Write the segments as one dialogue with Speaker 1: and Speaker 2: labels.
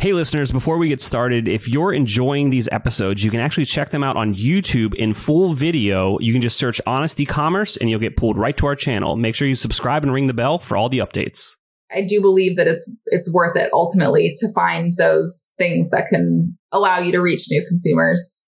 Speaker 1: Hey, listeners, before we get started, if you're enjoying these episodes, you can actually check them out on YouTube in full video. You can just search Honest E-commerce and you'll get pulled right to our channel. Make sure you subscribe and ring the bell for all the updates.
Speaker 2: I do believe that it's it's worth it ultimately to find those things that can allow you to reach new consumers.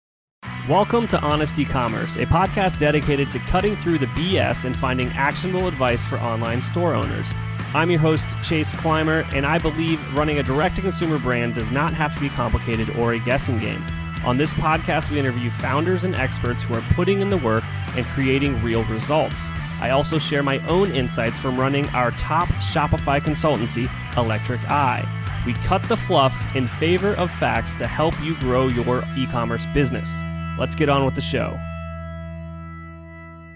Speaker 1: Welcome to Honest E-commerce, a podcast dedicated to cutting through the BS and finding actionable advice for online store owners. I'm your host, Chase Clymer, and I believe running a direct to consumer brand does not have to be complicated or a guessing game. On this podcast, we interview founders and experts who are putting in the work and creating real results. I also share my own insights from running our top Shopify consultancy, Electric Eye. We cut the fluff in favor of facts to help you grow your e commerce business. Let's get on with the show.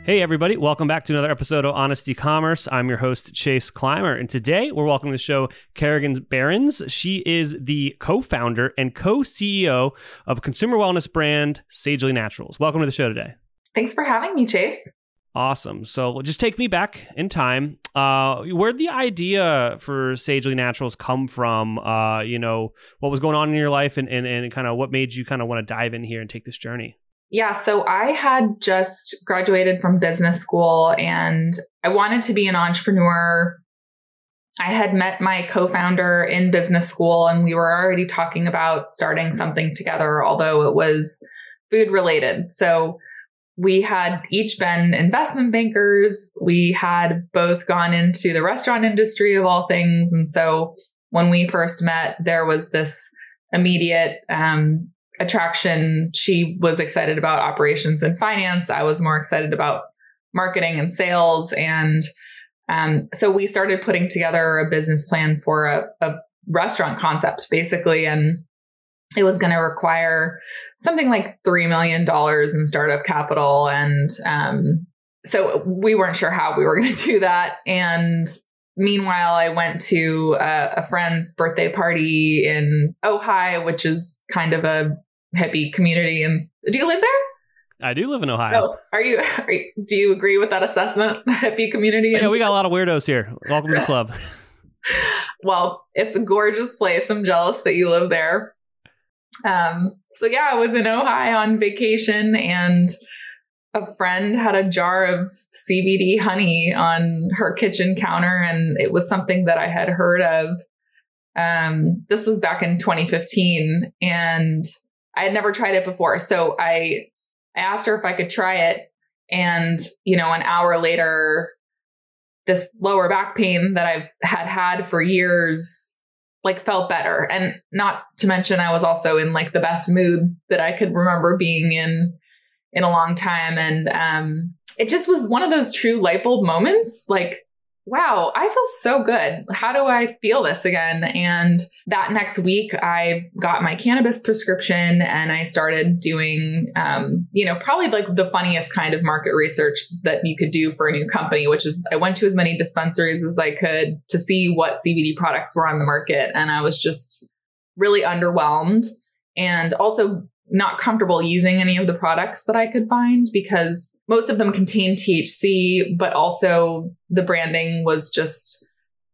Speaker 1: Hey, everybody, welcome back to another episode of Honest E-commerce. I'm your host, Chase Clymer, and today we're welcoming to the show Kerrigan Behrens. She is the co founder and co CEO of consumer wellness brand Sagely Naturals. Welcome to the show today.
Speaker 2: Thanks for having me, Chase.
Speaker 1: Awesome. So just take me back in time. Uh, where'd the idea for Sagely Naturals come from? Uh, you know, what was going on in your life and, and, and kind of what made you kind of want to dive in here and take this journey?
Speaker 2: Yeah, so I had just graduated from business school and I wanted to be an entrepreneur. I had met my co founder in business school and we were already talking about starting something together, although it was food related. So we had each been investment bankers. We had both gone into the restaurant industry of all things. And so when we first met, there was this immediate um, attraction. She was excited about operations and finance. I was more excited about marketing and sales. And um, so we started putting together a business plan for a, a restaurant concept, basically. And it was going to require something like $3 million in startup capital. And um, so we weren't sure how we were going to do that. And meanwhile, I went to a, a, friend's birthday party in Ojai, which is kind of a hippie community. And do you live there?
Speaker 1: I do live in Ohio.
Speaker 2: Oh, are you, are you do you agree with that assessment? Hippie community?
Speaker 1: Yeah, we got a lot of weirdos here. Welcome to the club.
Speaker 2: well, it's a gorgeous place. I'm jealous that you live there. Um, so yeah, I was in Ojai on vacation and a friend had a jar of CBD honey on her kitchen counter and it was something that I had heard of. Um, this was back in 2015 and I had never tried it before. So I, I asked her if I could try it. And, you know, an hour later, this lower back pain that I've had had for years, like felt better. And not to mention, I was also in like the best mood that I could remember being in in a long time. And um, it just was one of those true light bulb moments. Like wow, I feel so good. How do I feel this again? And that next week, I got my cannabis prescription and I started doing, um, you know, probably like the funniest kind of market research that you could do for a new company, which is I went to as many dispensaries as I could to see what CBD products were on the market. And I was just really underwhelmed and also not comfortable using any of the products that I could find because most of them contain THC, but also the branding was just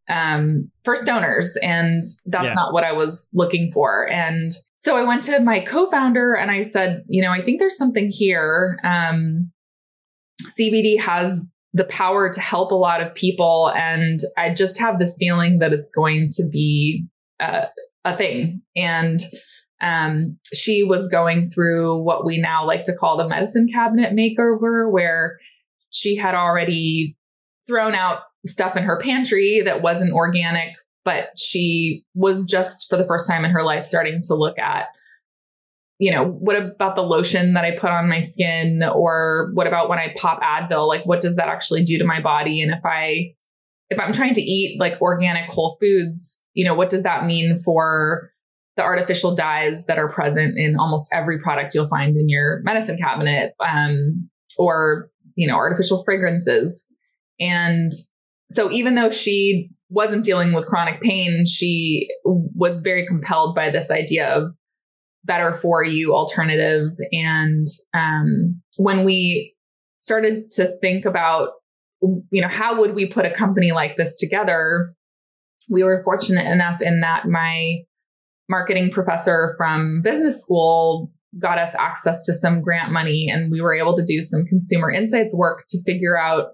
Speaker 2: um, for stoners. And that's yeah. not what I was looking for. And so I went to my co founder and I said, you know, I think there's something here. Um, CBD has the power to help a lot of people. And I just have this feeling that it's going to be uh, a thing. And um, she was going through what we now like to call the medicine cabinet makeover, where she had already thrown out stuff in her pantry that wasn't organic, but she was just for the first time in her life starting to look at you know, what about the lotion that I put on my skin? Or what about when I pop Advil? Like, what does that actually do to my body? And if I, if I'm trying to eat like organic whole foods, you know, what does that mean for the artificial dyes that are present in almost every product you'll find in your medicine cabinet um, or you know artificial fragrances. And so even though she wasn't dealing with chronic pain she was very compelled by this idea of better for you alternative. And um, when we started to think about you know how would we put a company like this together we were fortunate enough in that my marketing professor from business school got us access to some grant money and we were able to do some consumer insights work to figure out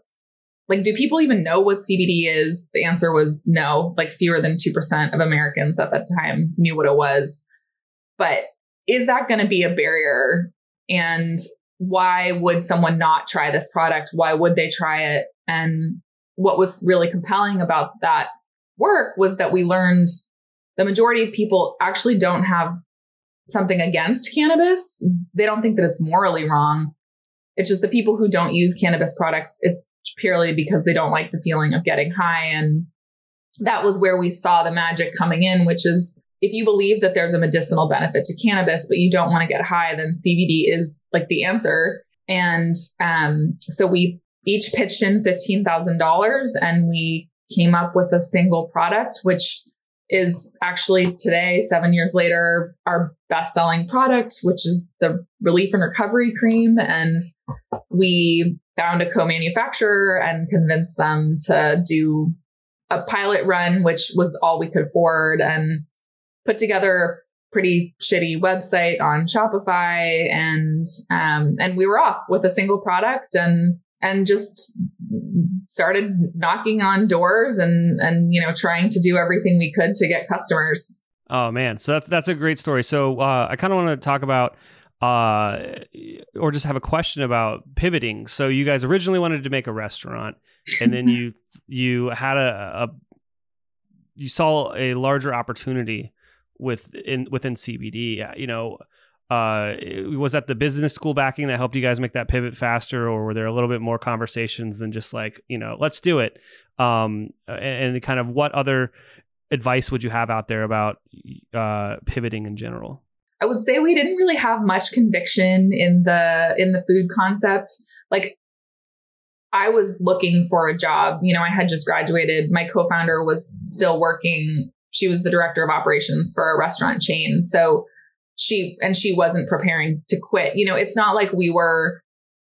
Speaker 2: like do people even know what CBD is? The answer was no. Like fewer than 2% of Americans at that time knew what it was. But is that going to be a barrier and why would someone not try this product? Why would they try it? And what was really compelling about that work was that we learned the majority of people actually don't have something against cannabis. They don't think that it's morally wrong. It's just the people who don't use cannabis products, it's purely because they don't like the feeling of getting high. And that was where we saw the magic coming in, which is if you believe that there's a medicinal benefit to cannabis, but you don't want to get high, then CBD is like the answer. And um, so we each pitched in $15,000 and we came up with a single product, which is actually today, seven years later, our best selling product, which is the relief and recovery cream. And we found a co manufacturer and convinced them to do a pilot run, which was all we could afford, and put together a pretty shitty website on Shopify. And, um, and we were off with a single product and, and just started knocking on doors and and you know trying to do everything we could to get customers.
Speaker 1: Oh man, so that's that's a great story. So uh, I kind of want to talk about uh, or just have a question about pivoting. So you guys originally wanted to make a restaurant, and then you you had a, a you saw a larger opportunity with in within CBD. You know, uh, was that the business school backing that helped you guys make that pivot faster, or were there a little bit more conversations than just like you know, let's do it? Um, and, and kind of what other advice would you have out there about uh, pivoting in general?
Speaker 2: I would say we didn't really have much conviction in the in the food concept. Like I was looking for a job. You know, I had just graduated. My co-founder was still working. She was the director of operations for a restaurant chain. So she and she wasn't preparing to quit. You know, it's not like we were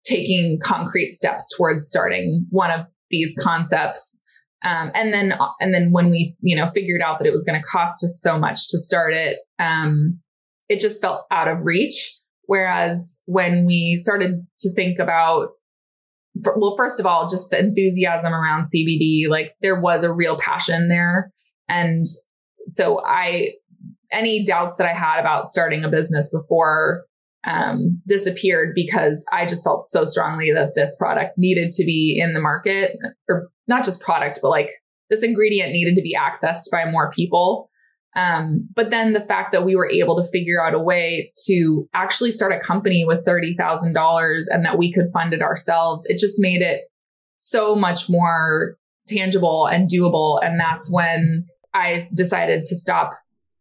Speaker 2: taking concrete steps towards starting one of these concepts. Um, and then and then when we you know figured out that it was going to cost us so much to start it, um, it just felt out of reach. Whereas when we started to think about well, first of all, just the enthusiasm around CBD, like there was a real passion there. And so I any doubts that I had about starting a business before um, disappeared because I just felt so strongly that this product needed to be in the market, or not just product, but like this ingredient needed to be accessed by more people. Um, but then the fact that we were able to figure out a way to actually start a company with $30,000 and that we could fund it ourselves, it just made it so much more tangible and doable. And that's when I decided to stop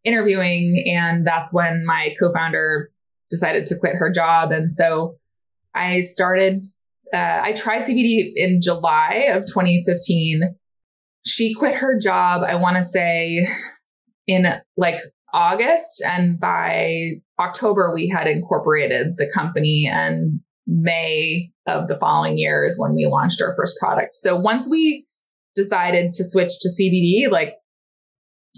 Speaker 2: interviewing. And that's when my co founder decided to quit her job. And so I started, uh, I tried CBD in July of 2015. She quit her job, I want to say in like August. And by October, we had incorporated the company. And May of the following year is when we launched our first product. So once we decided to switch to CBD, like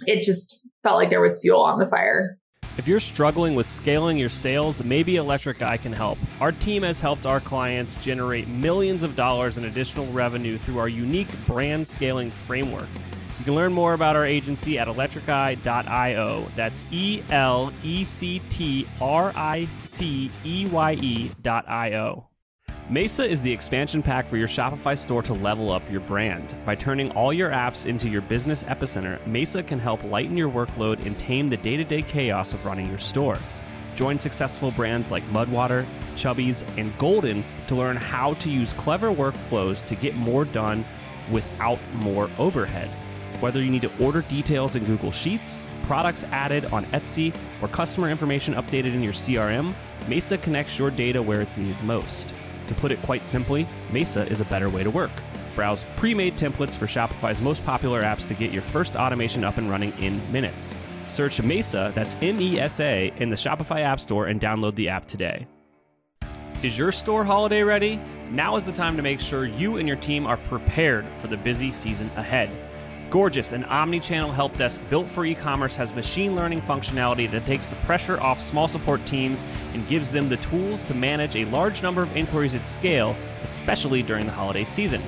Speaker 2: it just felt like there was fuel on the fire.
Speaker 1: If you're struggling with scaling your sales, maybe Electric Eye can help. Our team has helped our clients generate millions of dollars in additional revenue through our unique brand scaling framework. You can learn more about our agency at electriceye.io. That's E L E C T R I C E Y E.io. Mesa is the expansion pack for your Shopify store to level up your brand. By turning all your apps into your business epicenter, Mesa can help lighten your workload and tame the day to day chaos of running your store. Join successful brands like Mudwater, Chubbies, and Golden to learn how to use clever workflows to get more done without more overhead. Whether you need to order details in Google Sheets, products added on Etsy, or customer information updated in your CRM, Mesa connects your data where it's needed most. To put it quite simply, Mesa is a better way to work. Browse pre made templates for Shopify's most popular apps to get your first automation up and running in minutes. Search Mesa, that's M E S A, in the Shopify App Store and download the app today. Is your store holiday ready? Now is the time to make sure you and your team are prepared for the busy season ahead. Gorgias, an omni-channel help desk built for e-commerce, has machine learning functionality that takes the pressure off small support teams and gives them the tools to manage a large number of inquiries at scale, especially during the holiday season.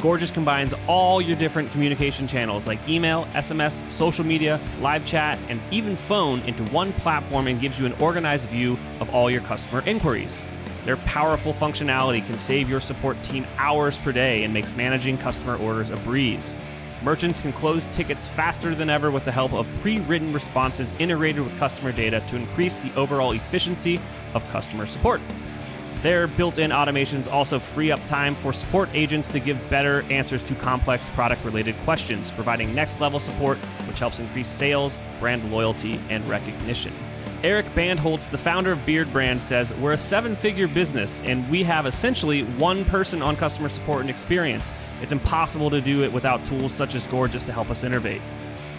Speaker 1: Gorgias combines all your different communication channels like email, SMS, social media, live chat, and even phone into one platform and gives you an organized view of all your customer inquiries. Their powerful functionality can save your support team hours per day and makes managing customer orders a breeze. Merchants can close tickets faster than ever with the help of pre written responses integrated with customer data to increase the overall efficiency of customer support. Their built in automations also free up time for support agents to give better answers to complex product related questions, providing next level support, which helps increase sales, brand loyalty, and recognition. Eric Bandholz, the founder of Beardbrand, says, We're a seven figure business and we have essentially one person on customer support and experience. It's impossible to do it without tools such as Gorgias to help us innovate.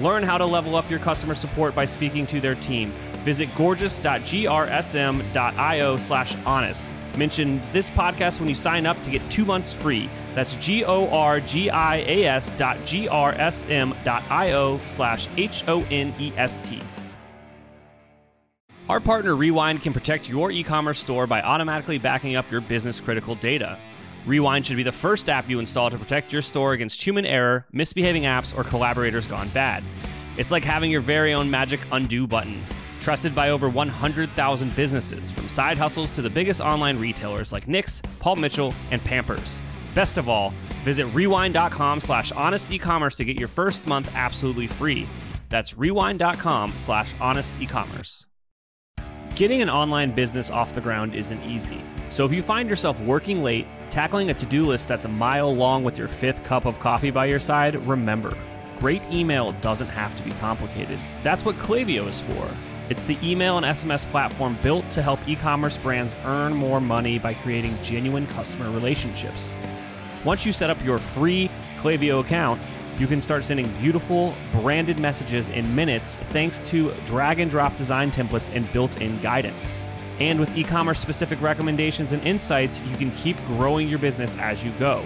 Speaker 1: Learn how to level up your customer support by speaking to their team. Visit gorgias.grsm.io slash honest. Mention this podcast when you sign up to get two months free. That's G-O-R-G-I-A-S dot G-R-S-M dot I-O slash H-O-N-E-S-T. Our partner Rewind can protect your e-commerce store by automatically backing up your business critical data. Rewind should be the first app you install to protect your store against human error, misbehaving apps, or collaborators gone bad. It's like having your very own magic undo button. Trusted by over 100,000 businesses, from side hustles to the biggest online retailers like Knix, Paul Mitchell, and Pampers. Best of all, visit rewind.com slash honest e-commerce to get your first month absolutely free. That's rewind.com slash honest e-commerce. Getting an online business off the ground isn't easy. So if you find yourself working late, tackling a to do list that's a mile long with your fifth cup of coffee by your side, remember great email doesn't have to be complicated. That's what Klaviyo is for. It's the email and SMS platform built to help e commerce brands earn more money by creating genuine customer relationships. Once you set up your free Klaviyo account, you can start sending beautiful branded messages in minutes thanks to drag and drop design templates and built in guidance. And with e commerce specific recommendations and insights, you can keep growing your business as you go.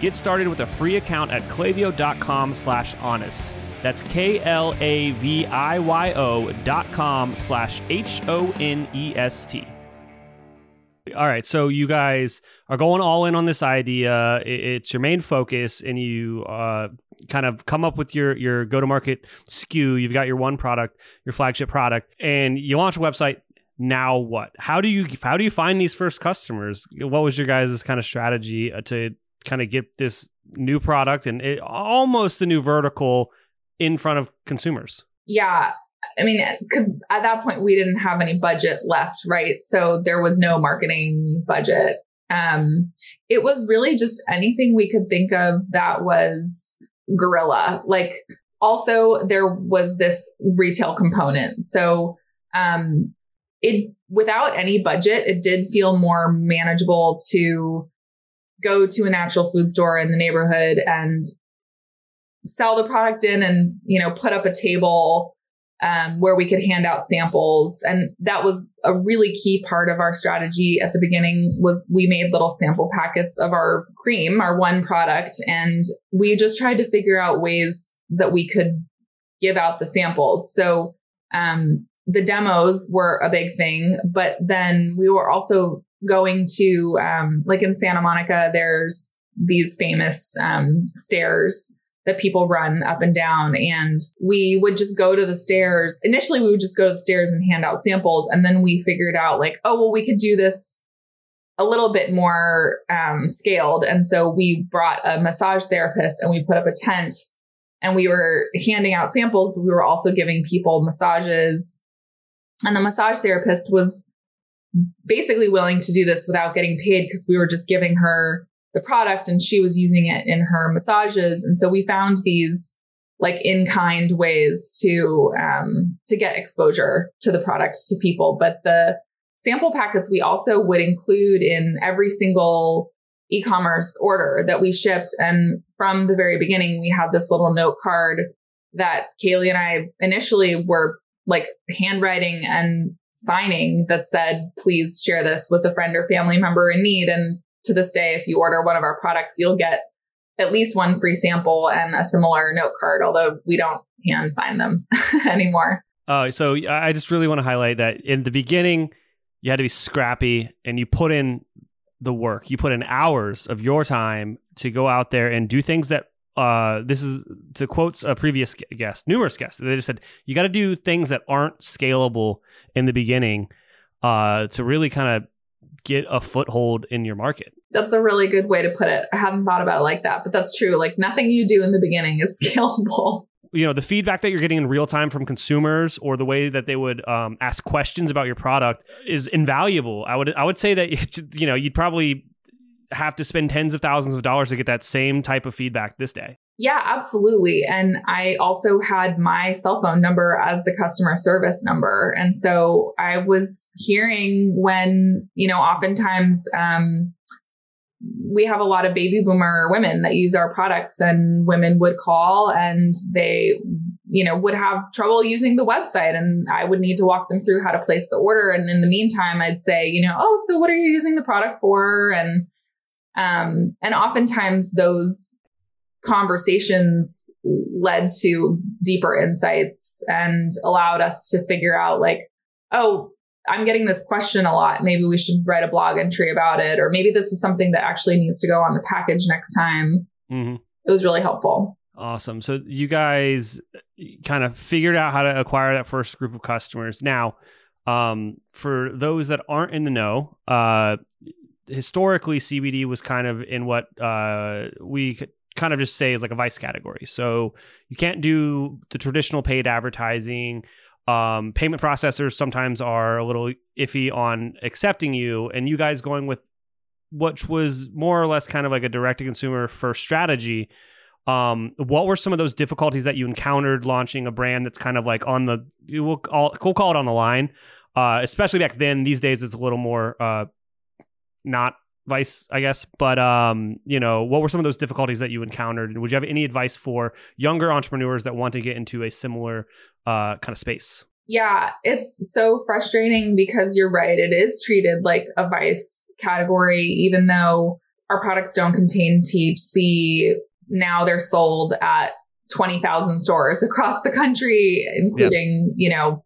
Speaker 1: Get started with a free account at klaviyo.com slash honest. That's K L A V I Y O dot com slash H O N E S T. All right, so you guys are going all in on this idea. It's your main focus, and you uh, kind of come up with your your go to market SKU. You've got your one product, your flagship product, and you launch a website. Now what? How do you how do you find these first customers? What was your guys' kind of strategy uh, to kind of get this new product and it, almost a new vertical in front of consumers?
Speaker 2: Yeah, I mean, because at that point we didn't have any budget left, right? So there was no marketing budget. Um, it was really just anything we could think of that was guerrilla. Like, also there was this retail component. So, um, it without any budget, it did feel more manageable to go to a natural food store in the neighborhood and sell the product in and you know put up a table um, where we could hand out samples. And that was a really key part of our strategy at the beginning was we made little sample packets of our cream our one product and we just tried to figure out ways that we could give out the samples. So um, the demos were a big thing but then we were also going to um, like in santa monica there's these famous um, stairs that people run up and down. And we would just go to the stairs. Initially, we would just go to the stairs and hand out samples. And then we figured out, like, oh, well, we could do this a little bit more um, scaled. And so we brought a massage therapist and we put up a tent and we were handing out samples, but we were also giving people massages. And the massage therapist was basically willing to do this without getting paid because we were just giving her the product and she was using it in her massages. And so we found these like in kind ways to um, to get exposure to the product to people. But the sample packets we also would include in every single e-commerce order that we shipped. And from the very beginning, we had this little note card that Kaylee and I initially were like handwriting and signing that said, please share this with a friend or family member in need. And to this day, if you order one of our products, you'll get at least one free sample and a similar note card, although we don't hand sign them anymore.
Speaker 1: Uh, so I just really want to highlight that in the beginning, you had to be scrappy and you put in the work. You put in hours of your time to go out there and do things that uh, this is to quote a previous guest, numerous guests. They just said you got to do things that aren't scalable in the beginning uh, to really kind of get a foothold in your market.
Speaker 2: That's a really good way to put it. I hadn't thought about it like that, but that's true. Like nothing you do in the beginning is scalable.
Speaker 1: You know, the feedback that you're getting in real time from consumers or the way that they would um, ask questions about your product is invaluable. I would I would say that you know you'd probably have to spend tens of thousands of dollars to get that same type of feedback this day.
Speaker 2: Yeah, absolutely. And I also had my cell phone number as the customer service number. And so I was hearing when, you know, oftentimes um, we have a lot of baby boomer women that use our products, and women would call and they, you know, would have trouble using the website. And I would need to walk them through how to place the order. And in the meantime, I'd say, you know, oh, so what are you using the product for? And um, and oftentimes those conversations led to deeper insights and allowed us to figure out like, oh, I'm getting this question a lot. Maybe we should write a blog entry about it. Or maybe this is something that actually needs to go on the package next time. Mm-hmm. It was really helpful.
Speaker 1: Awesome. So you guys kind of figured out how to acquire that first group of customers. Now, um, for those that aren't in the know, uh, historically CBD was kind of in what uh, we kind of just say is like a vice category. So you can't do the traditional paid advertising. Um, payment processors sometimes are a little iffy on accepting you, and you guys going with which was more or less kind of like a direct to consumer first strategy. Um, what were some of those difficulties that you encountered launching a brand that's kind of like on the we'll call, we'll call it on the line, uh, especially back then. These days, it's a little more uh, not vice i guess. But um you know what were some of those difficulties that you encountered? And would you have any advice for younger entrepreneurs that want to get into a similar uh kind of space?
Speaker 2: Yeah it's so frustrating because you're right it is treated like a vice category even though our products don't contain thc now they're sold at 20,000 stores across the country including yep. you know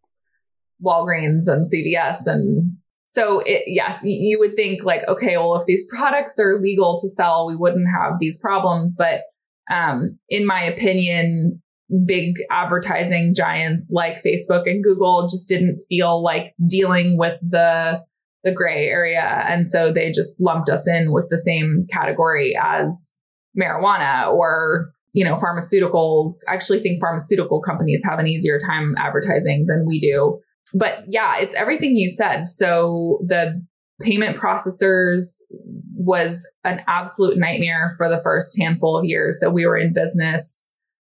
Speaker 2: Walgreens and CVS and so it, yes, you would think like, okay, well, if these products are legal to sell, we wouldn't have these problems. But um, in my opinion, big advertising giants like Facebook and Google just didn't feel like dealing with the the gray area, and so they just lumped us in with the same category as marijuana or you know pharmaceuticals. I actually think pharmaceutical companies have an easier time advertising than we do but yeah, it's everything you said. So the payment processors was an absolute nightmare for the first handful of years that we were in business.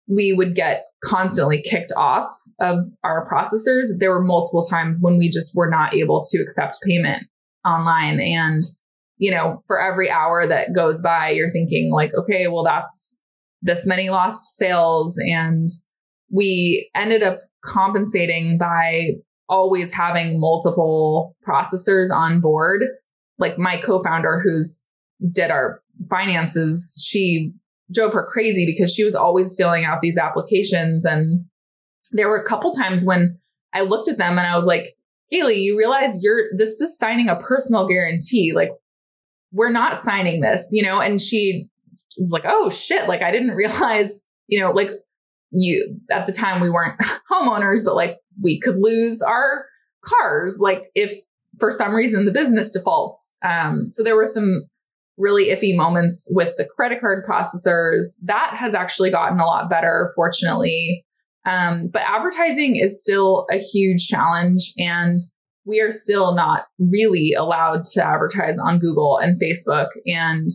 Speaker 2: We would get constantly kicked off of our processors. There were multiple times when we just were not able to accept payment online. And, you know, for every hour that goes by, you're thinking, like, okay, well, that's this many lost sales. And we ended up compensating by always having multiple processors on board. Like my co-founder who's did our finances, she drove her crazy because she was always filling out these applications. And there were a couple times when I looked at them and I was like, Haley, you realize you're this is signing a personal guarantee. Like, we're not signing this, you know? And she was like, oh shit, like I didn't realize, you know, like you at the time we weren't homeowners, but like we could lose our cars, like if for some reason the business defaults. Um, so there were some really iffy moments with the credit card processors. That has actually gotten a lot better, fortunately. Um, but advertising is still a huge challenge, and we are still not really allowed to advertise on Google and Facebook. And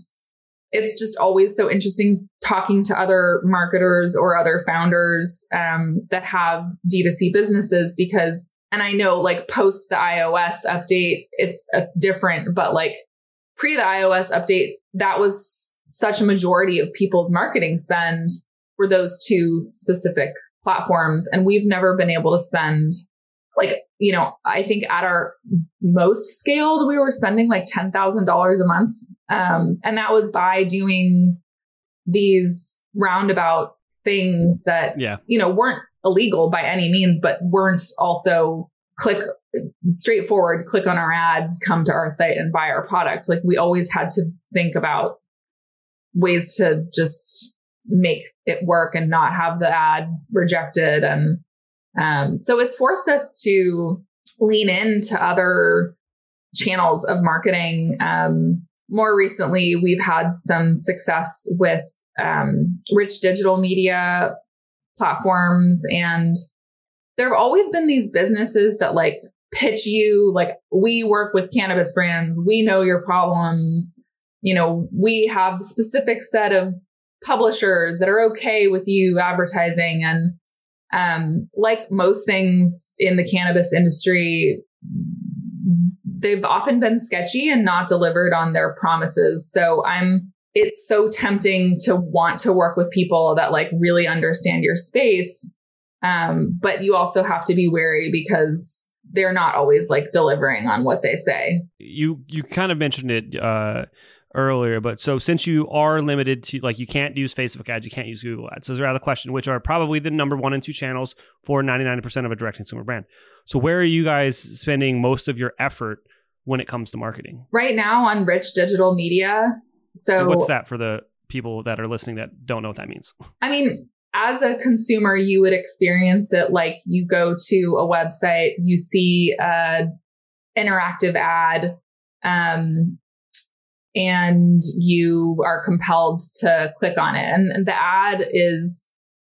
Speaker 2: it's just always so interesting talking to other marketers or other founders um, that have D2C businesses because, and I know like post the iOS update, it's, it's different, but like pre the iOS update, that was such a majority of people's marketing spend were those two specific platforms. And we've never been able to spend like, you know, I think at our most scaled, we were spending like $10,000 a month. Um, and that was by doing these roundabout things that
Speaker 1: Yeah.
Speaker 2: you know weren't illegal by any means, but weren't also click straightforward, click on our ad, come to our site and buy our product. Like we always had to think about ways to just make it work and not have the ad rejected. And um, so it's forced us to lean into other channels of marketing. Um, more recently, we've had some success with um, rich digital media platforms and there have always been these businesses that like pitch you like we work with cannabis brands. We know your problems. You know we have a specific set of publishers that are okay with you advertising. And um, like most things in the cannabis industry they've often been sketchy and not delivered on their promises so i'm it's so tempting to want to work with people that like really understand your space um, but you also have to be wary because they're not always like delivering on what they say.
Speaker 1: You you kind of mentioned it uh, earlier, but so since you are limited to like you can't use Facebook ads, you can't use Google ads. So those are out of the question, which are probably the number one and two channels for 99% of a direct consumer brand. So where are you guys spending most of your effort when it comes to marketing?
Speaker 2: Right now on rich digital media. So
Speaker 1: And what's that for the people that are listening that don't know what that means?
Speaker 2: I mean, as a consumer, you would experience it like you go to a website, you see a interactive ad, um, and you are compelled to click on it. And, the ad is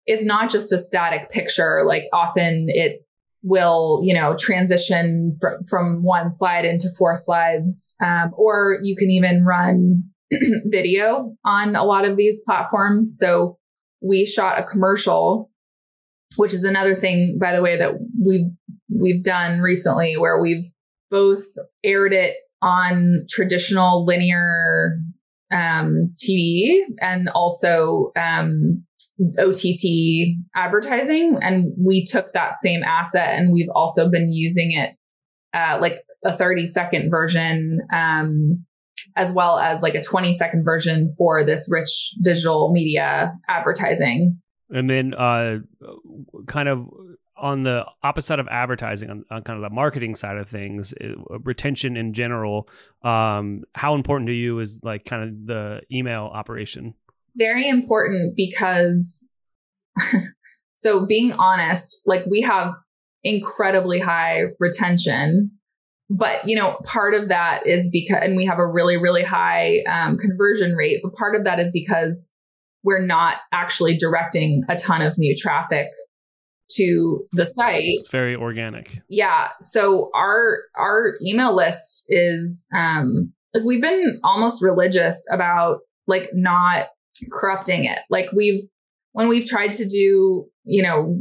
Speaker 2: it's not just a static picture. Like often it will, you know, transition from from one slide into four slides, um, or you can even run video on a lot of these platforms. So we shot a commercial, which is another thing, by the way, that we've we've done recently, where we've both aired it on traditional linear um, TV and also um, OTT advertising, and we took that same asset and we've also been using it uh, like a 30 second version um, as well as like a 20 second version for this rich digital media advertising.
Speaker 1: And then, uh, kind of on the opposite of advertising, on, on kind of the marketing side of things, it, retention in general. Um, how important to you is like kind of the email operation?
Speaker 2: Very important because, so being honest, like we have incredibly high retention but you know part of that is because and we have a really really high um, conversion rate but part of that is because we're not actually directing a ton of new traffic to the site
Speaker 1: it's very organic
Speaker 2: yeah so our our email list is um like we've been almost religious about like not corrupting it like we've when we've tried to do, you know,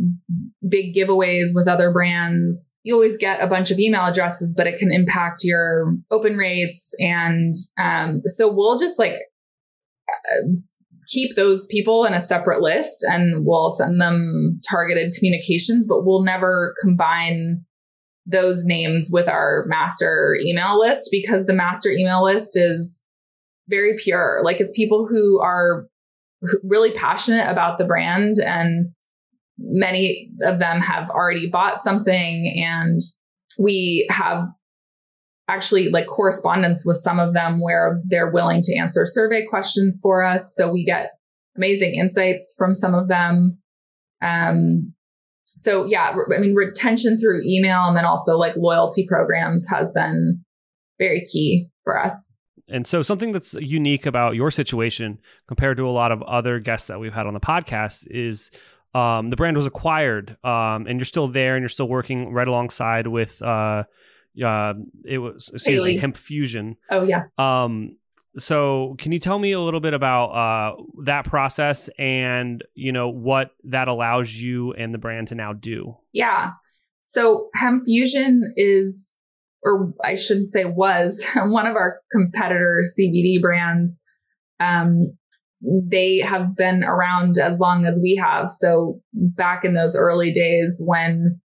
Speaker 2: big giveaways with other brands, you always get a bunch of email addresses, but it can impact your open rates. And um, so we'll just like uh, keep those people in a separate list and we'll send them targeted communications, but we'll never combine those names with our master email list because the master email list is very pure. Like it's people who are really passionate about the brand and many of them have already bought something and we have actually like correspondence with some of them where they're willing to answer survey questions for us. So we get amazing insights from some of them. Um, so yeah i mean retention through email and then also like loyalty programs has been very key for us.
Speaker 1: And so, something that's unique about your situation compared to a lot of other guests that we've had on the podcast is um, the brand was acquired, um, and you're still there, and you're still working right alongside with uh, uh, it was excuse me, HempFusion.
Speaker 2: Oh yeah.
Speaker 1: Um, so, can you tell me a little bit about uh, that process and you know what that allows you and the brand to now do?
Speaker 2: Yeah. So, HempFusion is or I shouldn't say was one of our competitor CBD brands. Um, they have been around as long as we have. So back in those early days when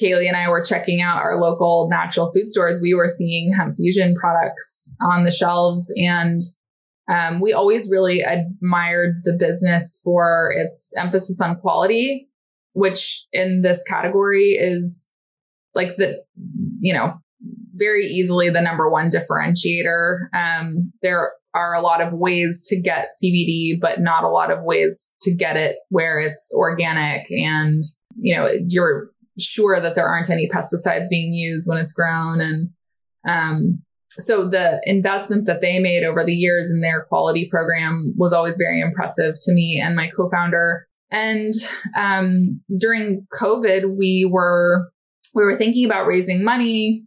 Speaker 2: Kaylee and I were checking out our local natural food stores, we were seeing HempFusion products on the shelves. And um, we always really admired the business for its emphasis on quality, which in this category is like the, you know, very easily the number one differentiator. Um, there are a lot of ways to get CBD, but not a lot of ways to get it where it's organic and, you know, you're sure that there aren't any pesticides being used when it's grown. And um, so the investment that they made over the years in their quality program was always very impressive to me and my co-founder. And um, during COVID, we were we were thinking about raising money,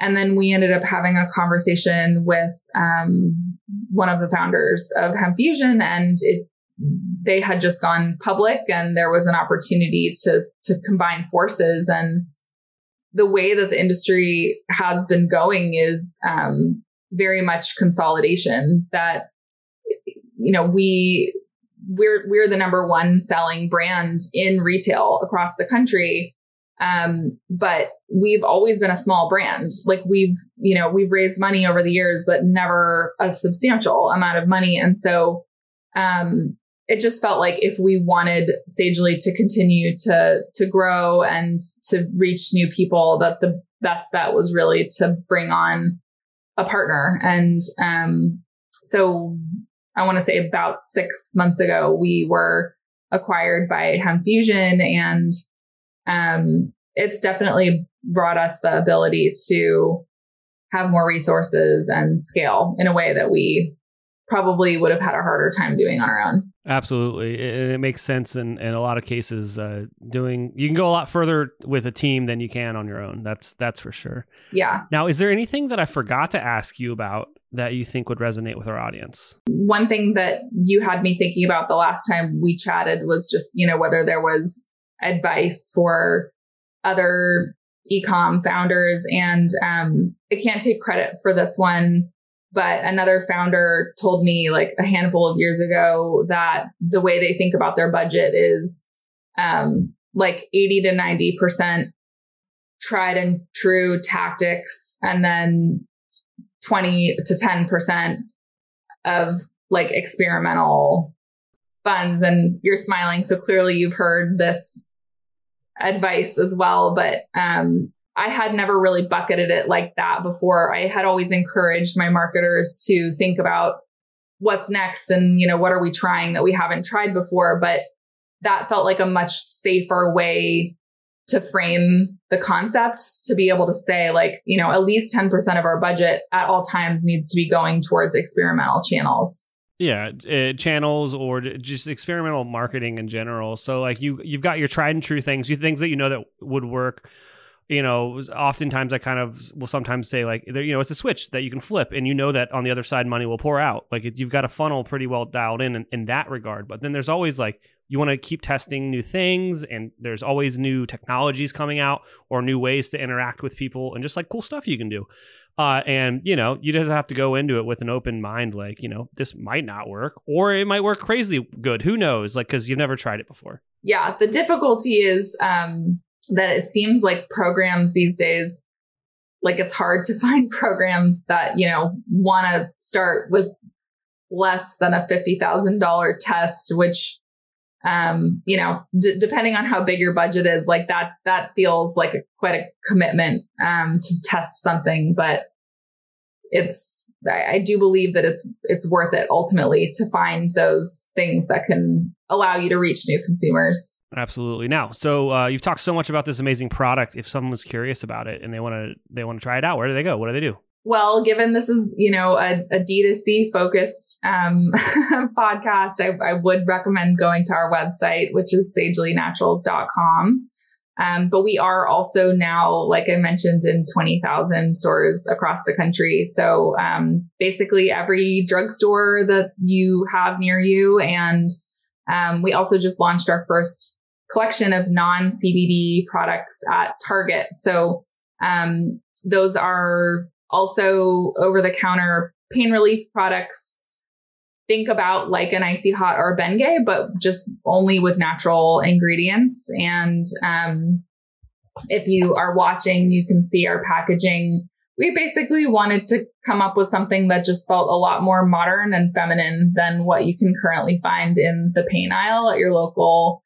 Speaker 2: and then we ended up having a conversation with um, one of the founders of HempFusion, and it they had just gone public, and there was an opportunity to to combine forces and the way that the industry has been going is um, very much consolidation. That you know we we're we're the number one selling brand in retail across the country. Um, but we've always been a small brand. Like we've, you know, we've raised money over the years, but never a substantial amount of money. And so, um, it just felt like if we wanted Sagely to continue to to grow and to reach new people, that the best bet was really to bring on a partner. And um, so I want to say about six months ago, we were acquired by HempFusion, and um, it's definitely brought us the ability to have more resources and scale in a way that we probably would have had a harder time doing on our own.
Speaker 1: Absolutely, and it makes sense in, in a lot of cases. Uh, doing you can go a lot further with a team than you can on your own. That's that's for sure.
Speaker 2: Yeah.
Speaker 1: Now, is there anything that I forgot to ask you about that you think would resonate with our audience?
Speaker 2: One thing that you had me thinking about the last time we chatted was just you know whether there was advice for other ecom founders, and um, I can't take credit for this one but another founder told me like a handful of years ago that the way they think about their budget is um, like 80 to 90% tried and true tactics, and then 20 to 10% of like experimental funds. And you're smiling. So clearly you've heard this advice as well. But um, I had never really bucketed it like that before. I had always encouraged my marketers to think about what's next and, you know, what are we trying that we haven't tried before. But that felt like a much safer way to frame the concept to be able to say, like, you know, at least 10% of our budget at all times needs to be going towards experimental channels.
Speaker 1: Yeah, uh, channels or just experimental marketing in general. So like you you've got your tried and true things, you things that you know that would work you know, oftentimes I kind of will sometimes say like, you know, it's a switch that you can flip, and you know that on the other side money will pour out. Like you've got a funnel pretty well dialed in, in in that regard. But then there's always like you want to keep testing new things, and there's always new technologies coming out or new ways to interact with people, and just like cool stuff you can do. Uh, and you know, you just have to go into it with an open mind, like you know, this might not work, or it might work crazy good. Who knows? Like because you've never tried it before.
Speaker 2: Yeah, the difficulty is um that it seems like programs these days like it's hard to find programs that you know want to start with less than a $50,000 test which um you know d- depending on how big your budget is like that that feels like a, quite a commitment um to test something but it's I, I do believe that it's it's worth it ultimately to find those things that can allow you to reach new consumers.
Speaker 1: Absolutely. Now, so uh, you've talked so much about this amazing product. If someone was curious about it and they want to they want to try it out, where do they go? What do they do?
Speaker 2: Well, given this is you know a, a D2C focused um, podcast, I, I would recommend going to our website, which is sagelynaturals.com. Um, but we are also now, like I mentioned, in 20,000 stores across the country. So um, basically, every drugstore that you have near you. And um, we also just launched our first collection of non CBD products at Target. So um, those are also over the counter pain relief products think about like an icy hot or a Bengay, but just only with natural ingredients. And um, if you are watching, you can see our packaging we basically wanted to come up with something that just felt a lot more modern and feminine than what you can currently find in the pain aisle at your local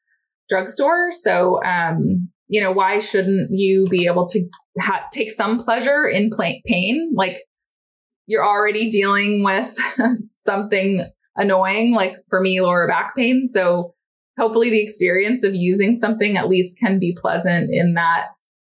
Speaker 2: drugstore. So, um, you know, why shouldn't you be able to ha- take some pleasure in pain? Like you're already dealing with something annoying, like for me, lower back pain. So hopefully the experience of using something at least can be pleasant in that,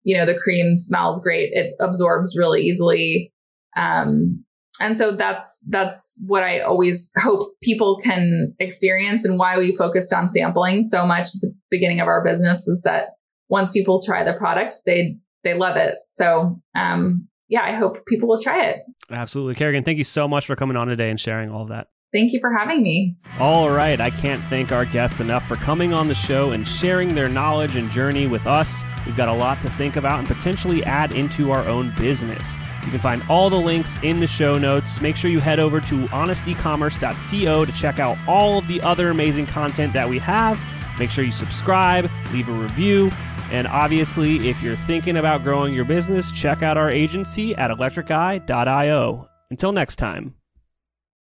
Speaker 2: you know, the cream smells great. It absorbs really easily. Um, and so that's that's what I always hope people can experience and why we focused on sampling so much at the beginning of our business is that once people try the product, they they love it. So um, yeah, I hope people will try it.
Speaker 1: Absolutely. Kerrigan, thank you so much for coming on today and sharing all of that.
Speaker 2: Thank you for having me.
Speaker 1: All right. I can't thank our guests enough for coming on the show and sharing their knowledge and journey with us. We've got a lot to think about and potentially add into our own business. You can find all the links in the show notes. Make sure you head over to honestecommerce.co to check out all of the other amazing content that we have. Make sure you subscribe, leave a review, and obviously, if you're thinking about growing your business, check out our agency at electriceye.io. Until next time.